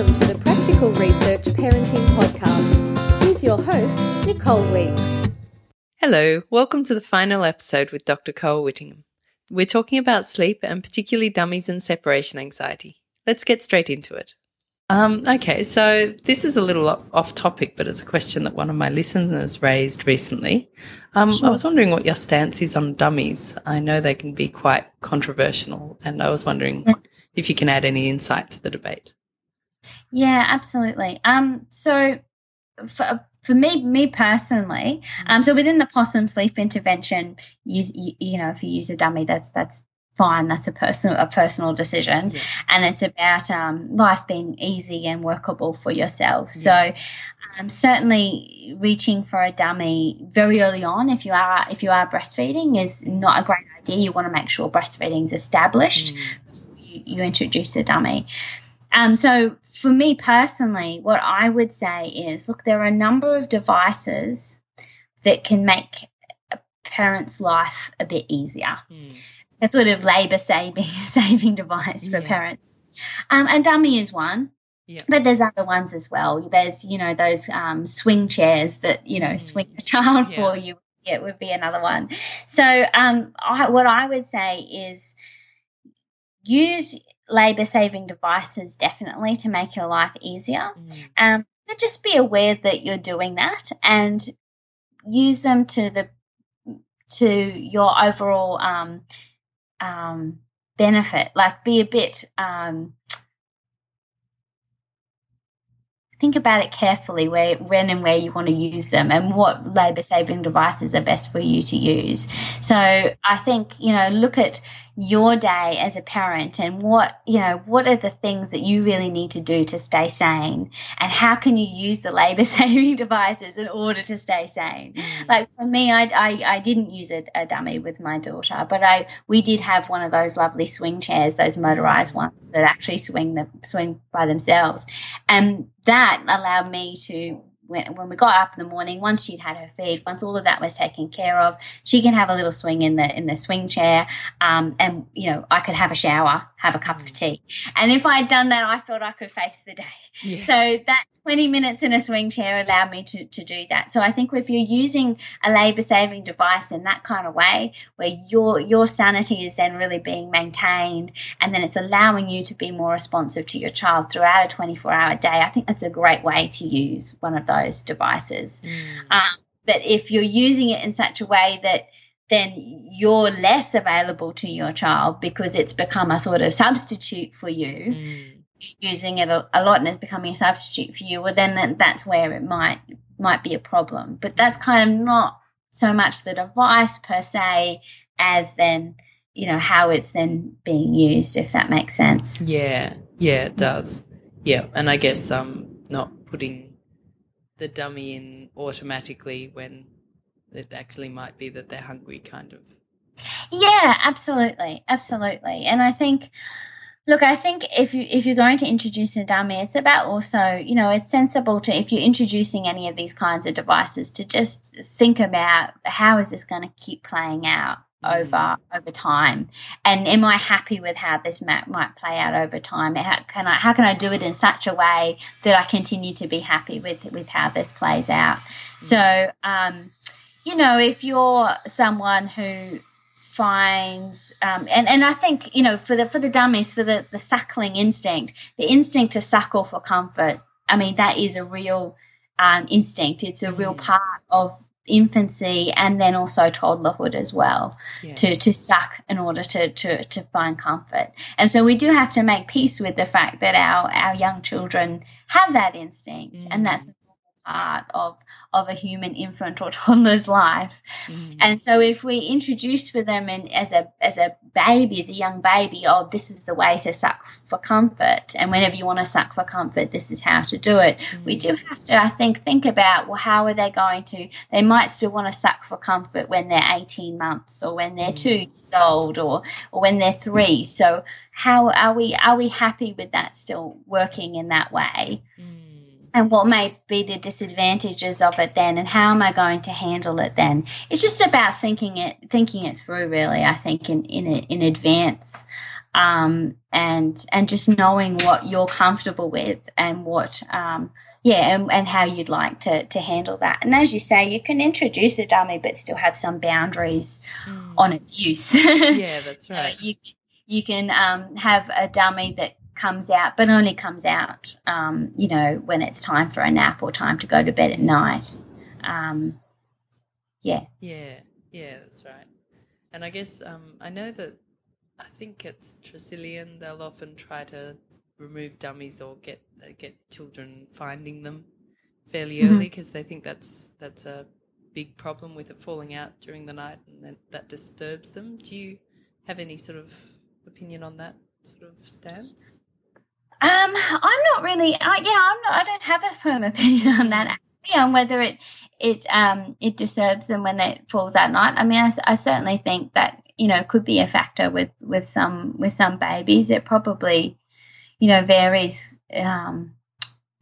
Welcome to the Practical Research Parenting Podcast. Here's your host, Nicole Weeks. Hello, welcome to the final episode with Dr. Koa Whittingham. We're talking about sleep and particularly dummies and separation anxiety. Let's get straight into it. Um, okay, so this is a little off, off, topic, but it's a question that one of my listeners raised recently. Um, sure. I was wondering what your stance is on dummies. I know they can be quite controversial, and I was wondering if you can add any insight to the debate. Yeah, absolutely. Um, so for, for me, me personally, um, so within the possum sleep intervention, you, you, you know, if you use a dummy, that's that's fine. That's a personal a personal decision, yeah. and it's about um, life being easy and workable for yourself. Yeah. So. Um, certainly, reaching for a dummy very early on, if you are if you are breastfeeding, is not a great idea. You want to make sure breastfeeding is established. Mm. You, you introduce a dummy. Um, so for me personally, what I would say is look, there are a number of devices that can make a parent's life a bit easier. Mm. A sort of labour saving saving device for yeah. parents. Um, and dummy is one. Yeah. But there's other ones as well. There's, you know, those um, swing chairs that, you know, mm. swing the child yeah. for you. It would be another one. So, um, I, what I would say is use labor saving devices definitely to make your life easier. Mm. Um, but just be aware that you're doing that and use them to the to your overall um, um, benefit. Like be a bit um, think about it carefully where when and where you want to use them and what labor saving devices are best for you to use. So I think, you know, look at your day as a parent and what, you know, what are the things that you really need to do to stay sane and how can you use the labor saving devices in order to stay sane? Mm. Like for me, I, I, I didn't use a, a, dummy with my daughter, but I, we did have one of those lovely swing chairs, those motorized ones that actually swing the, swing by themselves. And that allowed me to when, when we got up in the morning, once she'd had her feed, once all of that was taken care of, she can have a little swing in the in the swing chair, um, and you know I could have a shower, have a cup of mm. tea, and if I had done that, I felt I could face the day. Yeah. So that 20 minutes in a swing chair allowed me to, to do that. So I think if you're using a labor saving device in that kind of way, where your your sanity is then really being maintained, and then it's allowing you to be more responsive to your child throughout a 24 hour day, I think that's a great way to use one of those devices. Mm. Um, but if you're using it in such a way that then you're less available to your child because it's become a sort of substitute for you. Mm using it a, a, lot and it's becoming a substitute for you, well, then that's where it might might be a problem. But that's kind of not so much the device per se as then you know how it's then being used, if that makes sense. Yeah, yeah, it does. Yeah, and I guess um, not putting the dummy in automatically when it actually might be that they're hungry, kind of. Yeah, absolutely, absolutely, and I think Look, I think if you if you're going to introduce a dummy, it's about also, you know, it's sensible to if you're introducing any of these kinds of devices to just think about how is this going to keep playing out over mm-hmm. over time and am i happy with how this map might play out over time how can i how can i do it in such a way that i continue to be happy with with how this plays out mm-hmm. so um you know if you're someone who finds um, and and I think you know for the for the dummies for the the suckling instinct the instinct to suckle for comfort I mean that is a real um, instinct it's a real mm. part of infancy and then also toddlerhood as well yeah. to to suck in order to, to to find comfort and so we do have to make peace with the fact that our our young children have that instinct mm. and that's part of of a human infant or toddler's life. Mm. And so if we introduce for them and as a as a baby, as a young baby, oh, this is the way to suck for comfort. And whenever you want to suck for comfort, this is how to do it. Mm. We do have to, I think, think about well, how are they going to they might still want to suck for comfort when they're 18 months or when they're mm. two years old or or when they're three. So how are we are we happy with that still working in that way? Mm and what may be the disadvantages of it then and how am I going to handle it then? It's just about thinking it thinking it through really, I think in in in advance. um, and and just knowing what you're comfortable with and what um, yeah, and, and how you'd like to to handle that. And as you say, you can introduce a dummy, but still have some boundaries mm. on its use. yeah, that's right. so you you can um, have a dummy that comes out, but only comes out, um, you know, when it's time for a nap or time to go to bed at night. Um, yeah. Yeah, yeah, that's right. And I guess um, I know that I think it's Tresillian. They'll often try to remove dummies or get uh, get children finding them fairly mm-hmm. early because they think that's that's a big problem with it falling out during the night and then that disturbs them. Do you have any sort of opinion on that sort of stance? Um, I'm not really. Uh, yeah, I'm not. I don't have a firm opinion on that. Actually, on whether it it um it disturbs them when it falls at night. I mean, I, I certainly think that you know could be a factor with with some with some babies. It probably you know varies um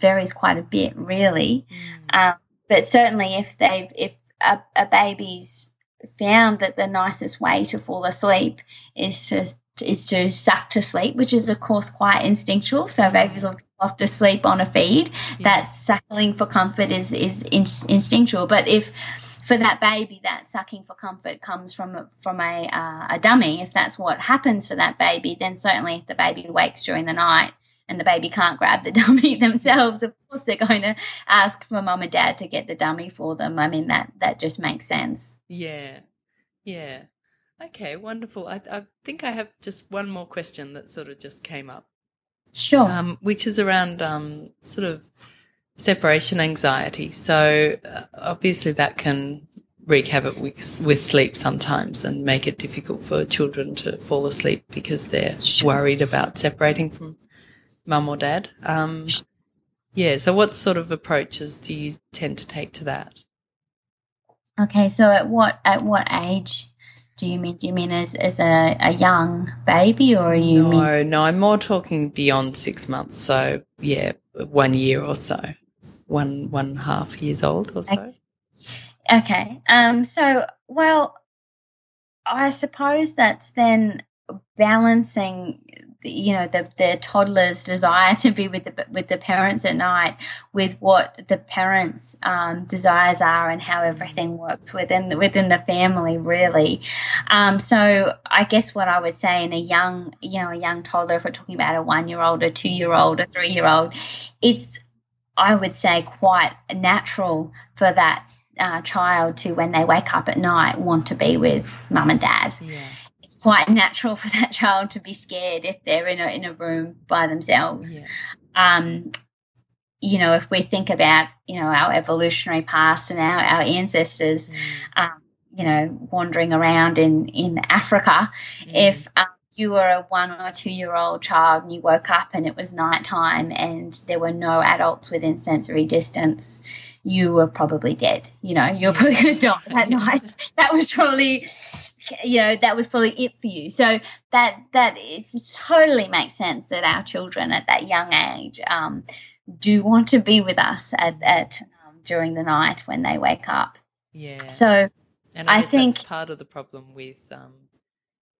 varies quite a bit, really. Mm. Um, but certainly, if they've if a, a baby's found that the nicest way to fall asleep is to is to suck to sleep, which is of course quite instinctual. So babies will love to sleep on a feed. Yeah. That suckling for comfort is is in, instinctual. But if for that baby, that sucking for comfort comes from from a uh, a dummy. If that's what happens for that baby, then certainly if the baby wakes during the night and the baby can't grab the dummy themselves, of course they're going to ask for mum and dad to get the dummy for them. I mean that that just makes sense. Yeah, yeah. Okay, wonderful. I, I think I have just one more question that sort of just came up. Sure. Um, which is around um, sort of separation anxiety. So uh, obviously that can wreak havoc with, with, sleep sometimes and make it difficult for children to fall asleep because they're worried about separating from mum or dad. Um, yeah. So what sort of approaches do you tend to take to that? Okay. So at what at what age do you mean? Do you mean as as a, a young baby, or are you? No, mean- no. I'm more talking beyond six months. So yeah, one year or so, one one and a half years old or so. Okay. Um. So well, I suppose that's then balancing you know the the toddler's desire to be with the with the parents at night with what the parents um, desires are and how everything works within the, within the family really. Um, so I guess what I would say in a young you know a young toddler if we're talking about a one year old a two year old a three year old it's I would say quite natural for that uh, child to when they wake up at night want to be with mum and dad. Yeah it's quite natural for that child to be scared if they're in a in a room by themselves. Yeah. Um, you know, if we think about you know our evolutionary past and our our ancestors, mm. um, you know, wandering around in in Africa, mm. if um, you were a one or two year old child and you woke up and it was nighttime and there were no adults within sensory distance, you were probably dead. You know, you were probably going to die that night. That was probably you know that was probably it for you. So that that it totally makes sense that our children at that young age um, do want to be with us at, at um, during the night when they wake up. Yeah. So and i, I think part of the problem with um,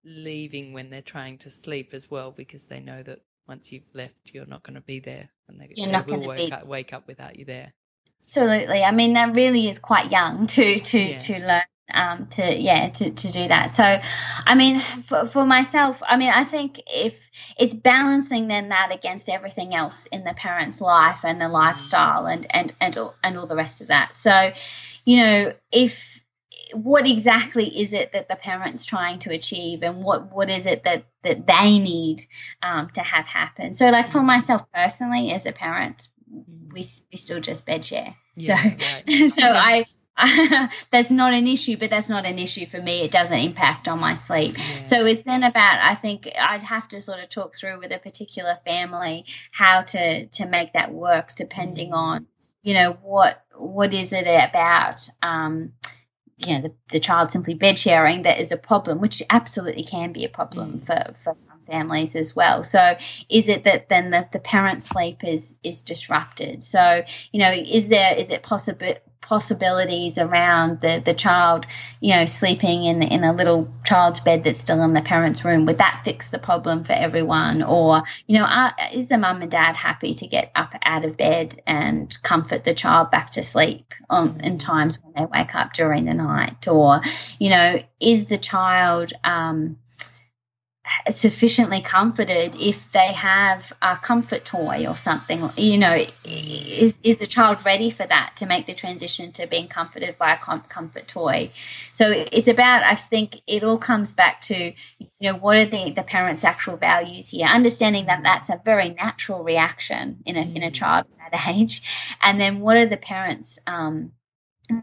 leaving when they're trying to sleep as well because they know that once you've left you're not going to be there and they, you're they not will wake, be... up, wake up without you there. Absolutely. I mean that really is quite young to to yeah. to learn um, to yeah to, to do that. So i mean for, for myself i mean i think if it's balancing then that against everything else in the parent's life and the lifestyle and and and all, and all the rest of that. So you know if what exactly is it that the parent's trying to achieve and what what is it that that they need um, to have happen? So like for myself personally as a parent we, we still just bed share yeah, so right. so i that's not an issue, but that's not an issue for me. It doesn't impact on my sleep. Yeah. So it's then about, I think I'd have to sort of talk through with a particular family how to, to make that work depending mm. on, you know, what, what is it about, um, you know, the, the child simply bed sharing that is a problem, which absolutely can be a problem mm. for, for some families as well. So is it that then the, the parent sleep is is disrupted? So, you know, is there is it possible possibilities around the, the child, you know, sleeping in in a little child's bed that's still in the parent's room. Would that fix the problem for everyone? Or, you know, are, is the mum and dad happy to get up out of bed and comfort the child back to sleep on, in times when they wake up during the night? Or, you know, is the child, um, sufficiently comforted if they have a comfort toy or something you know is, is the child ready for that to make the transition to being comforted by a comfort toy? So it's about i think it all comes back to you know what are the, the parents actual values here? Understanding that that's a very natural reaction in a, in a mm. child at that age. And then what are the parents um,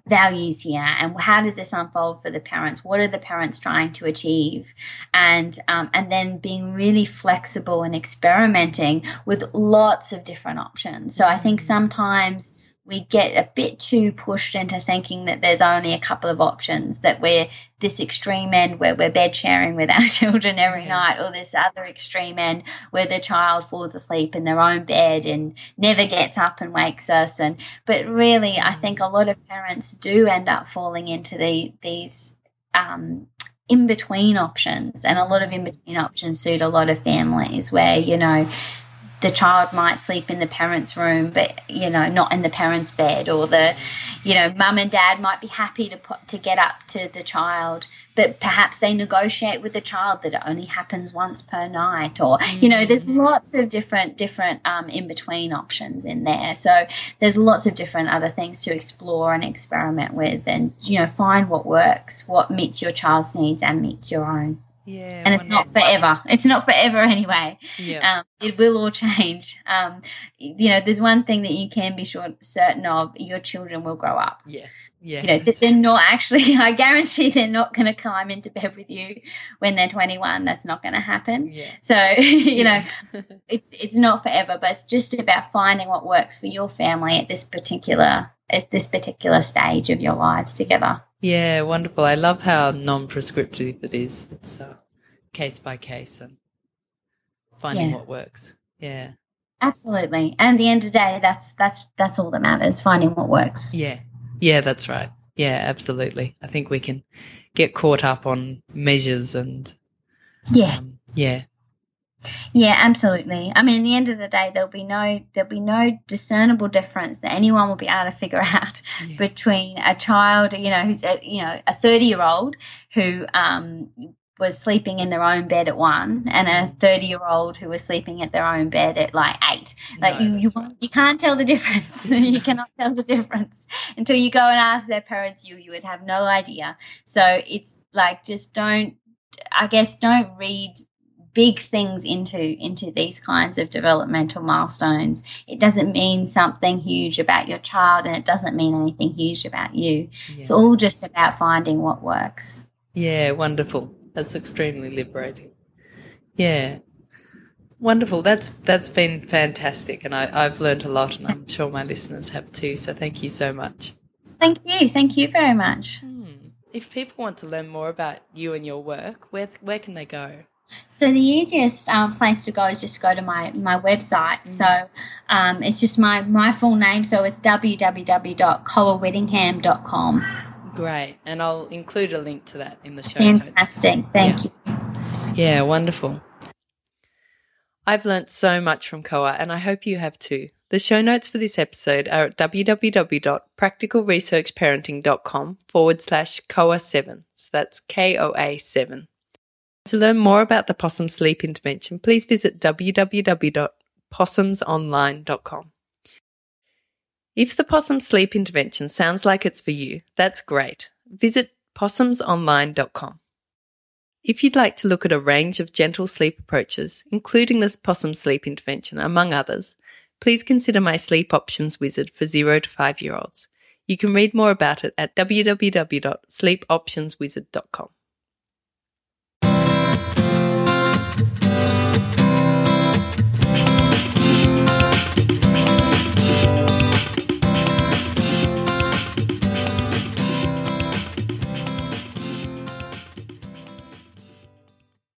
values here and how does this unfold for the parents? What are the parents trying to achieve? And um, and then being really flexible and experimenting with lots of different options. So i think mm. sometimes we get a bit too pushed into thinking that there's only a couple of options, that we're this extreme end where we're bed sharing with our children every yeah. night, or this other extreme end where the child falls asleep in their own bed and never gets up and wakes us. And but really, I think a lot of parents do end up falling into the, these um, in between options, and a lot of in between options suit a lot of families where you know the child might sleep in the parents' room, but you know, not in the parents' bed, or the, you know, mum and dad might be happy to put to get up to the child, but perhaps they negotiate with the child that it only happens once per night, or you know, there's mm. lots of different different um, in between options in there. So there's lots of different other things to explore and experiment with, and you know, find what works, what meets your child's needs and meets your own. Yeah, and it's not forever. It's not forever anyway. Yeah. Um, it will all change. Um, you know, there's one thing that you can be sure certain of: your children will grow up. Yeah, yeah. You know, they're not actually. I guarantee they're not going to climb into bed with you when they're 21. That's not going to happen. Yeah. So you know, it's it's not forever, but it's just about finding what works for your family at this particular at this particular stage of your lives together. Yeah, wonderful. I love how non-prescriptive it is. It's uh, case by case and finding yeah. what works. Yeah. Absolutely. And at the end of the day, that's that's that's all that matters, finding what works. Yeah. Yeah, that's right. Yeah, absolutely. I think we can get caught up on measures and Yeah. Um, yeah. Yeah, absolutely. I mean, at the end of the day, there'll be no there'll be no discernible difference that anyone will be able to figure out yeah. between a child, you know, who's a, you know a thirty year old who um, was sleeping in their own bed at one and a mm. 30 year old who was sleeping at their own bed at like eight like no, you you, right. you can't tell the difference you cannot tell the difference until you go and ask their parents you you would have no idea so it's like just don't i guess don't read big things into into these kinds of developmental milestones. It doesn't mean something huge about your child and it doesn't mean anything huge about you. Yeah. It's all just about finding what works. Yeah, wonderful. That's extremely liberating. Yeah. Wonderful. That's that's been fantastic and I, I've learned a lot and I'm sure my listeners have too. So thank you so much. Thank you. Thank you very much. Hmm. If people want to learn more about you and your work, where where can they go? So the easiest um, place to go is just go to my my website. Mm. So um, it's just my my full name. So it's www.koawhittingham.com. Great, and I'll include a link to that in the show. Notes. Fantastic, notes. thank yeah. you. Yeah, wonderful. I've learnt so much from Koa, and I hope you have too. The show notes for this episode are at www.practicalresearchparenting.com forward slash KOA7. So that's K O A 7. To learn more about the possum sleep intervention, please visit www.possumsonline.com. If the possum sleep intervention sounds like it's for you, that's great. Visit possumsonline.com. If you'd like to look at a range of gentle sleep approaches, including this possum sleep intervention, among others, please consider my sleep options wizard for 0 to 5 year olds. You can read more about it at www.sleepoptionswizard.com.